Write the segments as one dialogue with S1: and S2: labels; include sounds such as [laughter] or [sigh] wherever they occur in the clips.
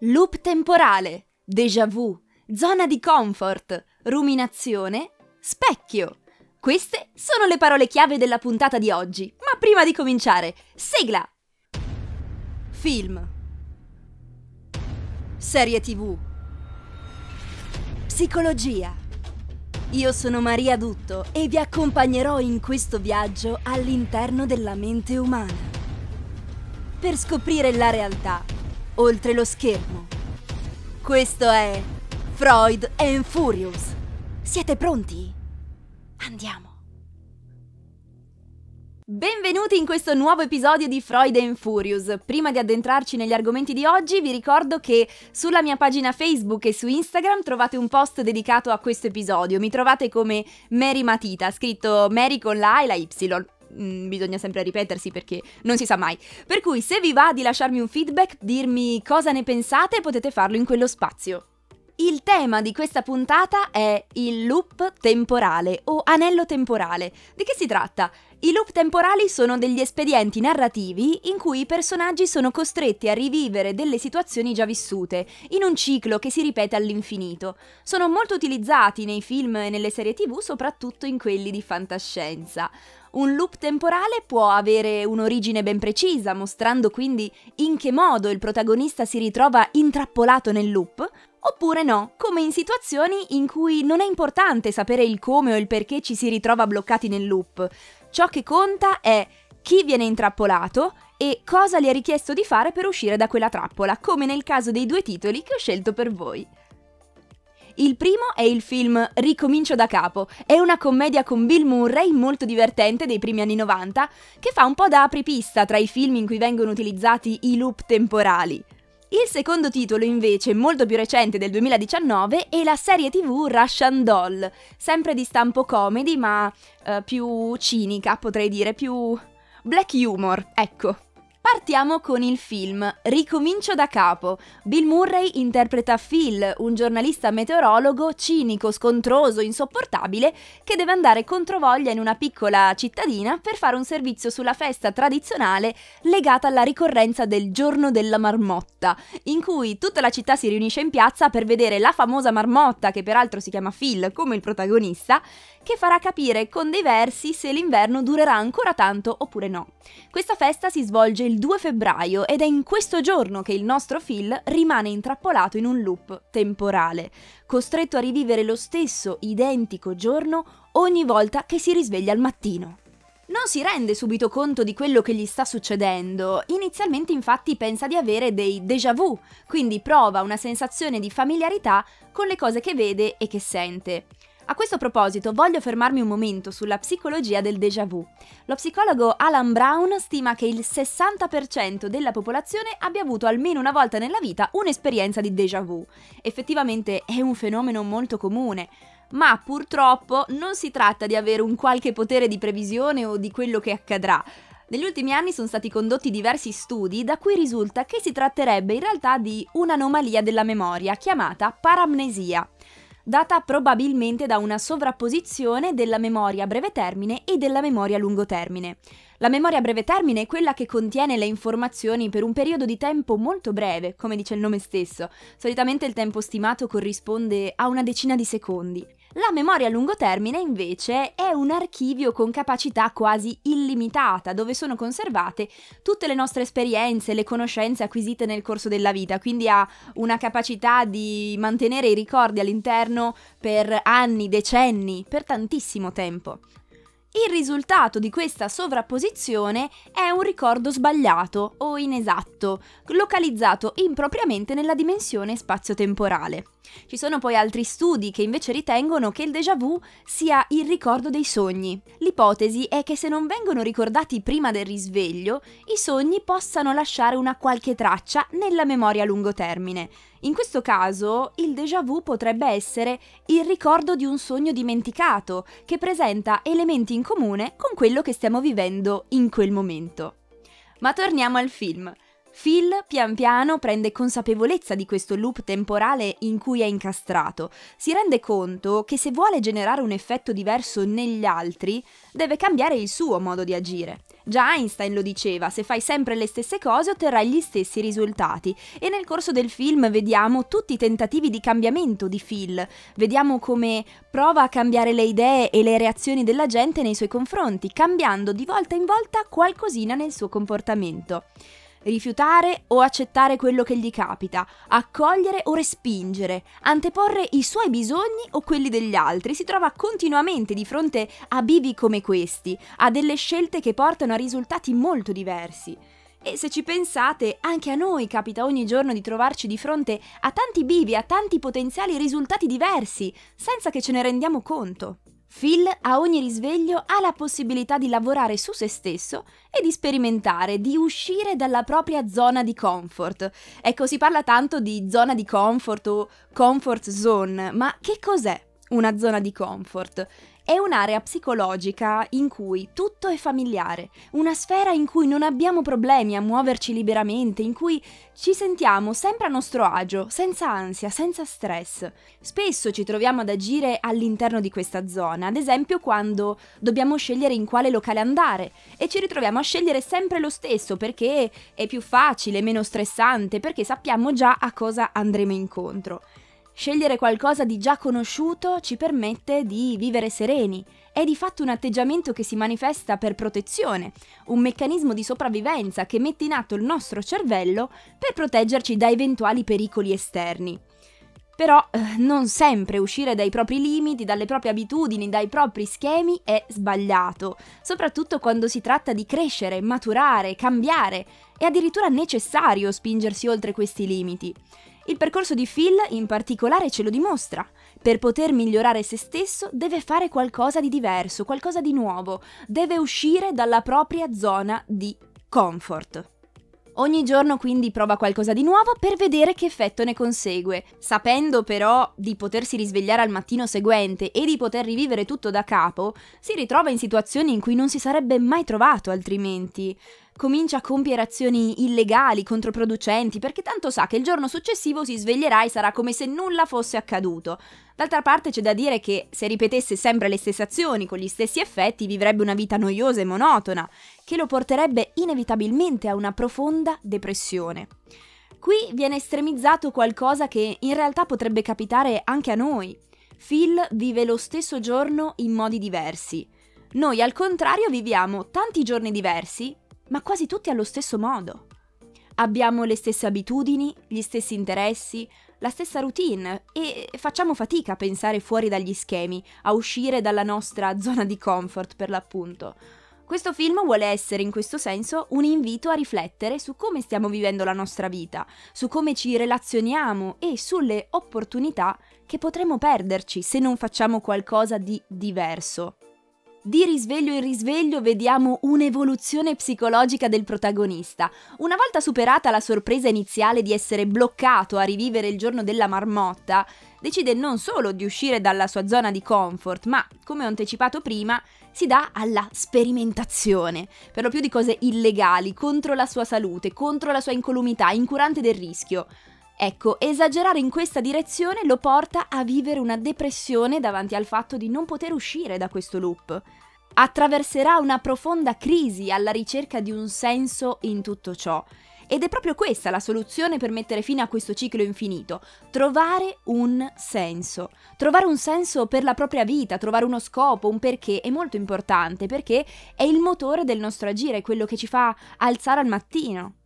S1: Loop temporale, déjà vu, zona di comfort, ruminazione, specchio. Queste sono le parole chiave della puntata di oggi, ma prima di cominciare, sigla! Film. Serie TV. Psicologia. Io sono Maria Dutto e vi accompagnerò in questo viaggio all'interno della mente umana. Per scoprire la realtà oltre lo schermo. Questo è Freud and Furious. Siete pronti? Andiamo. Benvenuti in questo nuovo episodio di Freud and Furious. Prima di addentrarci negli argomenti di oggi, vi ricordo che sulla mia pagina Facebook e su Instagram trovate un post dedicato a questo episodio. Mi trovate come Mary Matita, scritto Mary con la e la Y mm, bisogna sempre ripetersi perché non si sa mai. Per cui se vi va di lasciarmi un feedback, dirmi cosa ne pensate, potete farlo in quello spazio. Il tema di questa puntata è il loop temporale o anello temporale. Di che si tratta? I loop temporali sono degli espedienti narrativi in cui i personaggi sono costretti a rivivere delle situazioni già vissute, in un ciclo che si ripete all'infinito. Sono molto utilizzati nei film e nelle serie tv, soprattutto in quelli di fantascienza. Un loop temporale può avere un'origine ben precisa, mostrando quindi in che modo il protagonista si ritrova intrappolato nel loop, oppure no, come in situazioni in cui non è importante sapere il come o il perché ci si ritrova bloccati nel loop. Ciò che conta è chi viene intrappolato e cosa gli è richiesto di fare per uscire da quella trappola, come nel caso dei due titoli che ho scelto per voi. Il primo è il film Ricomincio da capo. È una commedia con Bill Murray molto divertente dei primi anni 90 che fa un po' da apripista tra i film in cui vengono utilizzati i loop temporali. Il secondo titolo invece, molto più recente del 2019, è la serie tv Russian Doll, sempre di stampo comedy ma uh, più cinica potrei dire, più black humor, ecco. Partiamo con il film Ricomincio da capo. Bill Murray interpreta Phil, un giornalista meteorologo cinico, scontroso, insopportabile, che deve andare controvoglia in una piccola cittadina per fare un servizio sulla festa tradizionale legata alla ricorrenza del giorno della marmotta, in cui tutta la città si riunisce in piazza per vedere la famosa marmotta, che peraltro si chiama Phil come il protagonista, che farà capire con dei versi se l'inverno durerà ancora tanto oppure no. Questa festa si svolge il 2 febbraio ed è in questo giorno che il nostro Phil rimane intrappolato in un loop temporale, costretto a rivivere lo stesso identico giorno ogni volta che si risveglia al mattino. Non si rende subito conto di quello che gli sta succedendo. Inizialmente infatti pensa di avere dei déjà vu, quindi prova una sensazione di familiarità con le cose che vede e che sente. A questo proposito voglio fermarmi un momento sulla psicologia del déjà vu. Lo psicologo Alan Brown stima che il 60% della popolazione abbia avuto almeno una volta nella vita un'esperienza di déjà vu. Effettivamente è un fenomeno molto comune, ma purtroppo non si tratta di avere un qualche potere di previsione o di quello che accadrà. Negli ultimi anni sono stati condotti diversi studi da cui risulta che si tratterebbe in realtà di un'anomalia della memoria chiamata paramnesia data probabilmente da una sovrapposizione della memoria a breve termine e della memoria a lungo termine. La memoria a breve termine è quella che contiene le informazioni per un periodo di tempo molto breve, come dice il nome stesso. Solitamente il tempo stimato corrisponde a una decina di secondi. La memoria a lungo termine invece è un archivio con capacità quasi illimitata dove sono conservate tutte le nostre esperienze, le conoscenze acquisite nel corso della vita, quindi ha una capacità di mantenere i ricordi all'interno per anni, decenni, per tantissimo tempo. Il risultato di questa sovrapposizione è un ricordo sbagliato o inesatto, localizzato impropriamente nella dimensione spazio-temporale. Ci sono poi altri studi che invece ritengono che il déjà vu sia il ricordo dei sogni. L'ipotesi è che se non vengono ricordati prima del risveglio, i sogni possano lasciare una qualche traccia nella memoria a lungo termine. In questo caso, il déjà vu potrebbe essere il ricordo di un sogno dimenticato, che presenta elementi in comune con quello che stiamo vivendo in quel momento. Ma torniamo al film. Phil pian piano prende consapevolezza di questo loop temporale in cui è incastrato. Si rende conto che se vuole generare un effetto diverso negli altri, deve cambiare il suo modo di agire. Già Einstein lo diceva, se fai sempre le stesse cose otterrai gli stessi risultati e nel corso del film vediamo tutti i tentativi di cambiamento di Phil, vediamo come prova a cambiare le idee e le reazioni della gente nei suoi confronti, cambiando di volta in volta qualcosina nel suo comportamento rifiutare o accettare quello che gli capita, accogliere o respingere, anteporre i suoi bisogni o quelli degli altri, si trova continuamente di fronte a bivi come questi, a delle scelte che portano a risultati molto diversi. E se ci pensate, anche a noi capita ogni giorno di trovarci di fronte a tanti bivi, a tanti potenziali risultati diversi, senza che ce ne rendiamo conto. Phil a ogni risveglio ha la possibilità di lavorare su se stesso e di sperimentare, di uscire dalla propria zona di comfort. Ecco, si parla tanto di zona di comfort o comfort zone, ma che cos'è una zona di comfort? È un'area psicologica in cui tutto è familiare, una sfera in cui non abbiamo problemi a muoverci liberamente, in cui ci sentiamo sempre a nostro agio, senza ansia, senza stress. Spesso ci troviamo ad agire all'interno di questa zona, ad esempio quando dobbiamo scegliere in quale locale andare e ci ritroviamo a scegliere sempre lo stesso perché è più facile, meno stressante, perché sappiamo già a cosa andremo incontro. Scegliere qualcosa di già conosciuto ci permette di vivere sereni. È di fatto un atteggiamento che si manifesta per protezione, un meccanismo di sopravvivenza che mette in atto il nostro cervello per proteggerci da eventuali pericoli esterni. Però eh, non sempre uscire dai propri limiti, dalle proprie abitudini, dai propri schemi è sbagliato, soprattutto quando si tratta di crescere, maturare, cambiare. È addirittura necessario spingersi oltre questi limiti. Il percorso di Phil in particolare ce lo dimostra. Per poter migliorare se stesso deve fare qualcosa di diverso, qualcosa di nuovo, deve uscire dalla propria zona di comfort. Ogni giorno quindi prova qualcosa di nuovo per vedere che effetto ne consegue, sapendo però di potersi risvegliare al mattino seguente e di poter rivivere tutto da capo, si ritrova in situazioni in cui non si sarebbe mai trovato altrimenti comincia a compiere azioni illegali, controproducenti, perché tanto sa che il giorno successivo si sveglierà e sarà come se nulla fosse accaduto. D'altra parte c'è da dire che se ripetesse sempre le stesse azioni con gli stessi effetti vivrebbe una vita noiosa e monotona, che lo porterebbe inevitabilmente a una profonda depressione. Qui viene estremizzato qualcosa che in realtà potrebbe capitare anche a noi. Phil vive lo stesso giorno in modi diversi. Noi al contrario viviamo tanti giorni diversi, ma quasi tutti allo stesso modo. Abbiamo le stesse abitudini, gli stessi interessi, la stessa routine e facciamo fatica a pensare fuori dagli schemi, a uscire dalla nostra [laughs] zona di comfort per l'appunto. Questo film vuole essere in questo senso un invito a riflettere su come stiamo vivendo la nostra vita, su come ci relazioniamo e sulle opportunità che potremo perderci se non facciamo qualcosa di diverso. Di risveglio in risveglio vediamo un'evoluzione psicologica del protagonista. Una volta superata la sorpresa iniziale di essere bloccato a rivivere il giorno della marmotta, decide non solo di uscire dalla sua zona di comfort, ma, come ho anticipato prima, si dà alla sperimentazione, per lo più di cose illegali, contro la sua salute, contro la sua incolumità, incurante del rischio. Ecco, esagerare in questa direzione lo porta a vivere una depressione davanti al fatto di non poter uscire da questo loop. Attraverserà una profonda crisi alla ricerca di un senso in tutto ciò. Ed è proprio questa la soluzione per mettere fine a questo ciclo infinito, trovare un senso. Trovare un senso per la propria vita, trovare uno scopo, un perché è molto importante perché è il motore del nostro agire, quello che ci fa alzare al mattino.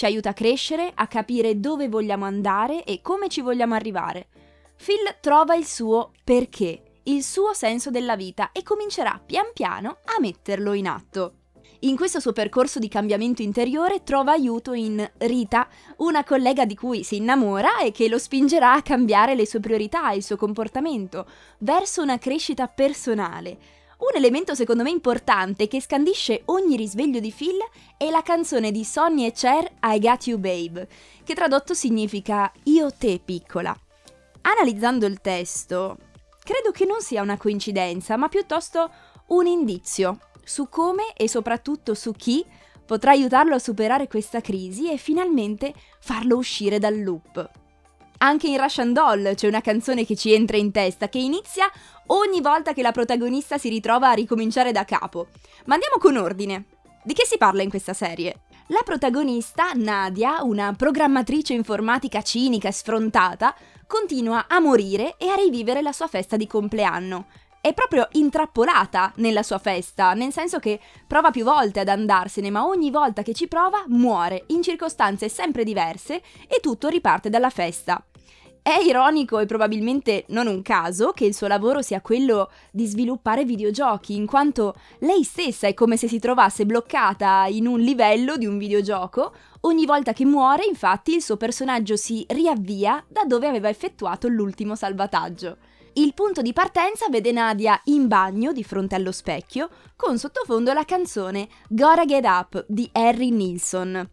S1: Ci aiuta a crescere, a capire dove vogliamo andare e come ci vogliamo arrivare. Phil trova il suo perché, il suo senso della vita e comincerà pian piano a metterlo in atto. In questo suo percorso di cambiamento interiore trova aiuto in Rita, una collega di cui si innamora e che lo spingerà a cambiare le sue priorità e il suo comportamento verso una crescita personale, un elemento secondo me importante che scandisce ogni risveglio di Phil è la canzone di Sonny e Cher I Got You Babe, che tradotto significa Io te piccola. Analizzando il testo, credo che non sia una coincidenza, ma piuttosto un indizio su come e soprattutto su chi potrà aiutarlo a superare questa crisi e finalmente farlo uscire dal loop. Anche in Russian Doll c'è una canzone che ci entra in testa, che inizia ogni volta che la protagonista si ritrova a ricominciare da capo. Ma andiamo con ordine. Di che si parla in questa serie? La protagonista, Nadia, una programmatrice informatica cinica e sfrontata, continua a morire e a rivivere la sua festa di compleanno. È proprio intrappolata nella sua festa, nel senso che prova più volte ad andarsene, ma ogni volta che ci prova muore in circostanze sempre diverse e tutto riparte dalla festa. È ironico e probabilmente non un caso che il suo lavoro sia quello di sviluppare videogiochi, in quanto lei stessa è come se si trovasse bloccata in un livello di un videogioco. Ogni volta che muore, infatti, il suo personaggio si riavvia da dove aveva effettuato l'ultimo salvataggio. Il punto di partenza vede Nadia in bagno di fronte allo specchio, con sottofondo la canzone Gotta Get Up di Harry Nilsson.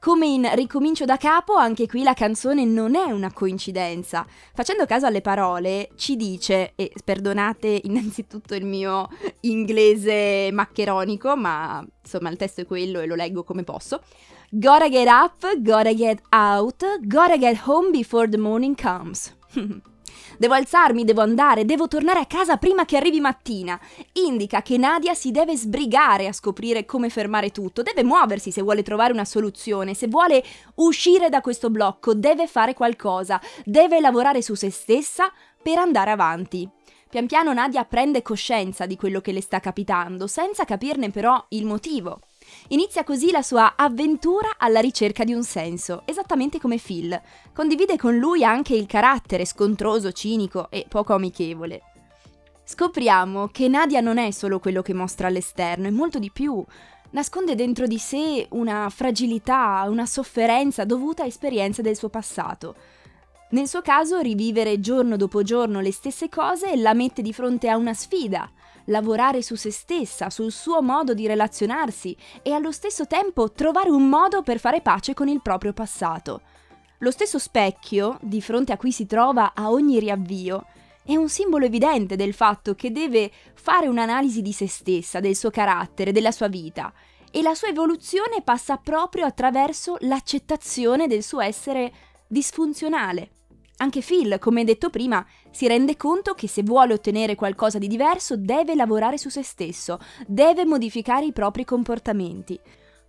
S1: Come in Ricomincio da capo, anche qui la canzone non è una coincidenza. Facendo caso alle parole, ci dice, e perdonate innanzitutto il mio inglese maccheronico, ma insomma il testo è quello e lo leggo come posso. Gotta get up, gotta get out, gotta get home before the morning comes. [laughs] Devo alzarmi, devo andare, devo tornare a casa prima che arrivi mattina. Indica che Nadia si deve sbrigare a scoprire come fermare tutto, deve muoversi se vuole trovare una soluzione, se vuole uscire da questo blocco, deve fare qualcosa, deve lavorare su se stessa per andare avanti. Pian piano Nadia prende coscienza di quello che le sta capitando, senza capirne però il motivo. Inizia così la sua avventura alla ricerca di un senso, esattamente come Phil. Condivide con lui anche il carattere scontroso, cinico e poco amichevole. Scopriamo che Nadia non è solo quello che mostra all'esterno, è molto di più. Nasconde dentro di sé una fragilità, una sofferenza dovuta a esperienze del suo passato. Nel suo caso, rivivere giorno dopo giorno le stesse cose la mette di fronte a una sfida, lavorare su se stessa, sul suo modo di relazionarsi e allo stesso tempo trovare un modo per fare pace con il proprio passato. Lo stesso specchio, di fronte a cui si trova a ogni riavvio, è un simbolo evidente del fatto che deve fare un'analisi di se stessa, del suo carattere, della sua vita, e la sua evoluzione passa proprio attraverso l'accettazione del suo essere disfunzionale. Anche Phil, come detto prima, si rende conto che se vuole ottenere qualcosa di diverso deve lavorare su se stesso, deve modificare i propri comportamenti.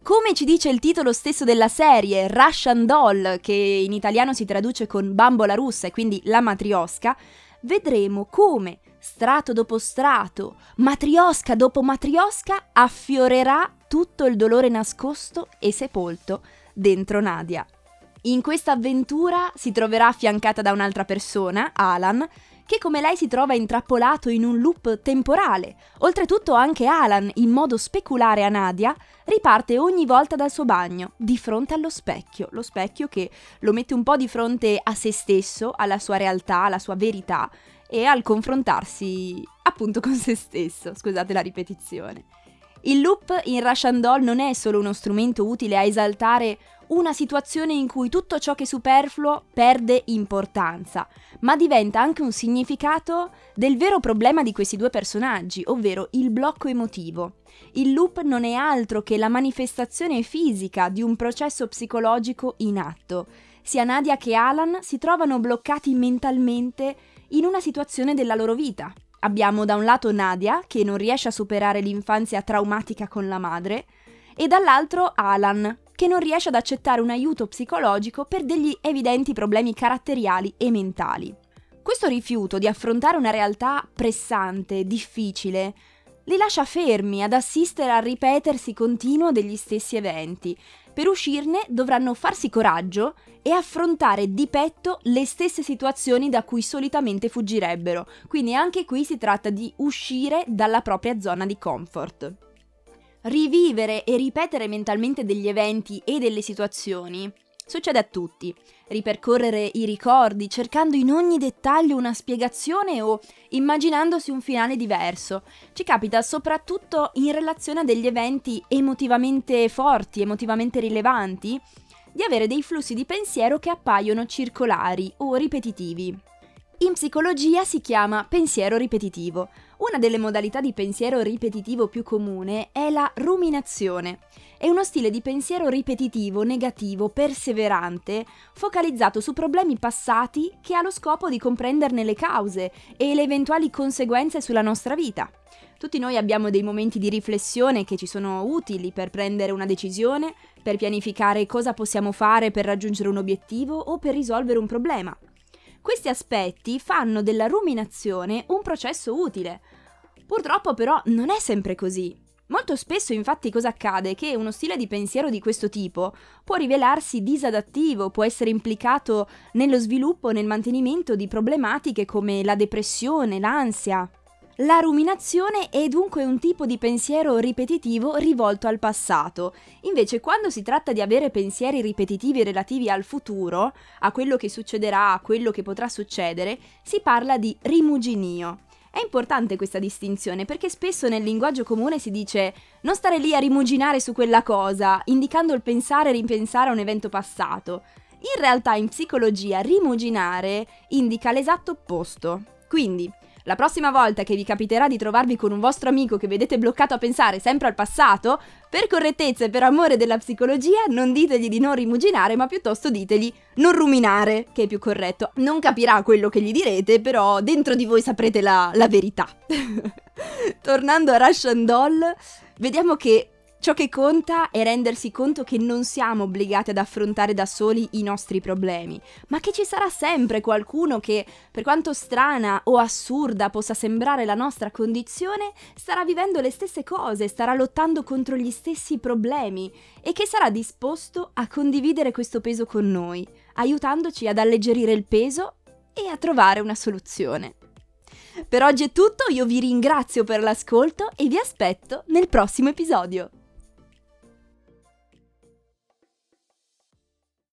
S1: Come ci dice il titolo stesso della serie, Russian Doll, che in italiano si traduce con bambola russa e quindi la matriosca, vedremo come strato dopo strato, matriosca dopo matriosca, affiorerà tutto il dolore nascosto e sepolto dentro Nadia. In questa avventura si troverà affiancata da un'altra persona, Alan, che come lei si trova intrappolato in un loop temporale. Oltretutto anche Alan, in modo speculare a Nadia, riparte ogni volta dal suo bagno, di fronte allo specchio, lo specchio che lo mette un po' di fronte a se stesso, alla sua realtà, alla sua verità e al confrontarsi appunto con se stesso, scusate la ripetizione. Il loop in Russian Doll non è solo uno strumento utile a esaltare una situazione in cui tutto ciò che è superfluo perde importanza, ma diventa anche un significato del vero problema di questi due personaggi, ovvero il blocco emotivo. Il loop non è altro che la manifestazione fisica di un processo psicologico in atto. Sia Nadia che Alan si trovano bloccati mentalmente in una situazione della loro vita. Abbiamo da un lato Nadia, che non riesce a superare l'infanzia traumatica con la madre, e dall'altro Alan, che non riesce ad accettare un aiuto psicologico per degli evidenti problemi caratteriali e mentali. Questo rifiuto di affrontare una realtà pressante, difficile, li lascia fermi ad assistere al ripetersi continuo degli stessi eventi. Per uscirne dovranno farsi coraggio e affrontare di petto le stesse situazioni da cui solitamente fuggirebbero. Quindi anche qui si tratta di uscire dalla propria zona di comfort rivivere e ripetere mentalmente degli eventi e delle situazioni succede a tutti. Ripercorrere i ricordi cercando in ogni dettaglio una spiegazione o immaginandosi un finale diverso. Ci capita soprattutto in relazione a degli eventi emotivamente forti, emotivamente rilevanti, di avere dei flussi di pensiero che appaiono circolari o ripetitivi. In psicologia si chiama pensiero ripetitivo, Una delle modalità di pensiero ripetitivo più comune è la ruminazione. È uno stile di pensiero ripetitivo, negativo, perseverante, focalizzato su problemi passati che ha lo scopo di comprenderne le cause e le eventuali conseguenze sulla nostra vita. Tutti noi abbiamo dei momenti di riflessione che ci sono utili per prendere una decisione, per pianificare cosa possiamo fare per raggiungere un obiettivo o per risolvere un problema. Questi aspetti fanno della ruminazione un processo utile. Purtroppo però non è sempre così. Molto spesso infatti cosa accade? Che uno stile di pensiero di questo tipo può rivelarsi disadattivo, può essere implicato nello sviluppo e nel mantenimento di problematiche come la depressione, l'ansia, la ruminazione è dunque un tipo di pensiero ripetitivo rivolto al passato. Invece quando si tratta di avere pensieri ripetitivi relativi al futuro, a quello che succederà, a quello che potrà succedere, si parla di rimuginio. È importante questa distinzione perché spesso nel linguaggio comune si dice non stare lì a rimuginare su quella cosa, indicando il pensare e ripensare a un evento passato. In realtà in psicologia rimuginare indica l'esatto opposto. Quindi, la prossima volta che vi capiterà di trovarvi con un vostro amico che vedete bloccato a pensare sempre al passato, per correttezza e per amore della psicologia, non ditegli di non rimuginare, ma piuttosto ditegli non ruminare, che è più corretto. Non capirà quello che gli direte, però dentro di voi saprete la, la verità. [laughs] Tornando a Russian Doll, vediamo che Ciò che conta è rendersi conto che non siamo obbligati ad affrontare da soli i nostri problemi, ma che ci sarà sempre qualcuno che, per quanto strana o assurda possa sembrare la nostra condizione, starà vivendo le stesse cose, starà lottando contro gli stessi problemi e che sarà disposto a condividere questo peso con noi, aiutandoci ad alleggerire il peso e a trovare una soluzione. Per oggi è tutto, io vi ringrazio per l'ascolto e vi aspetto nel prossimo episodio.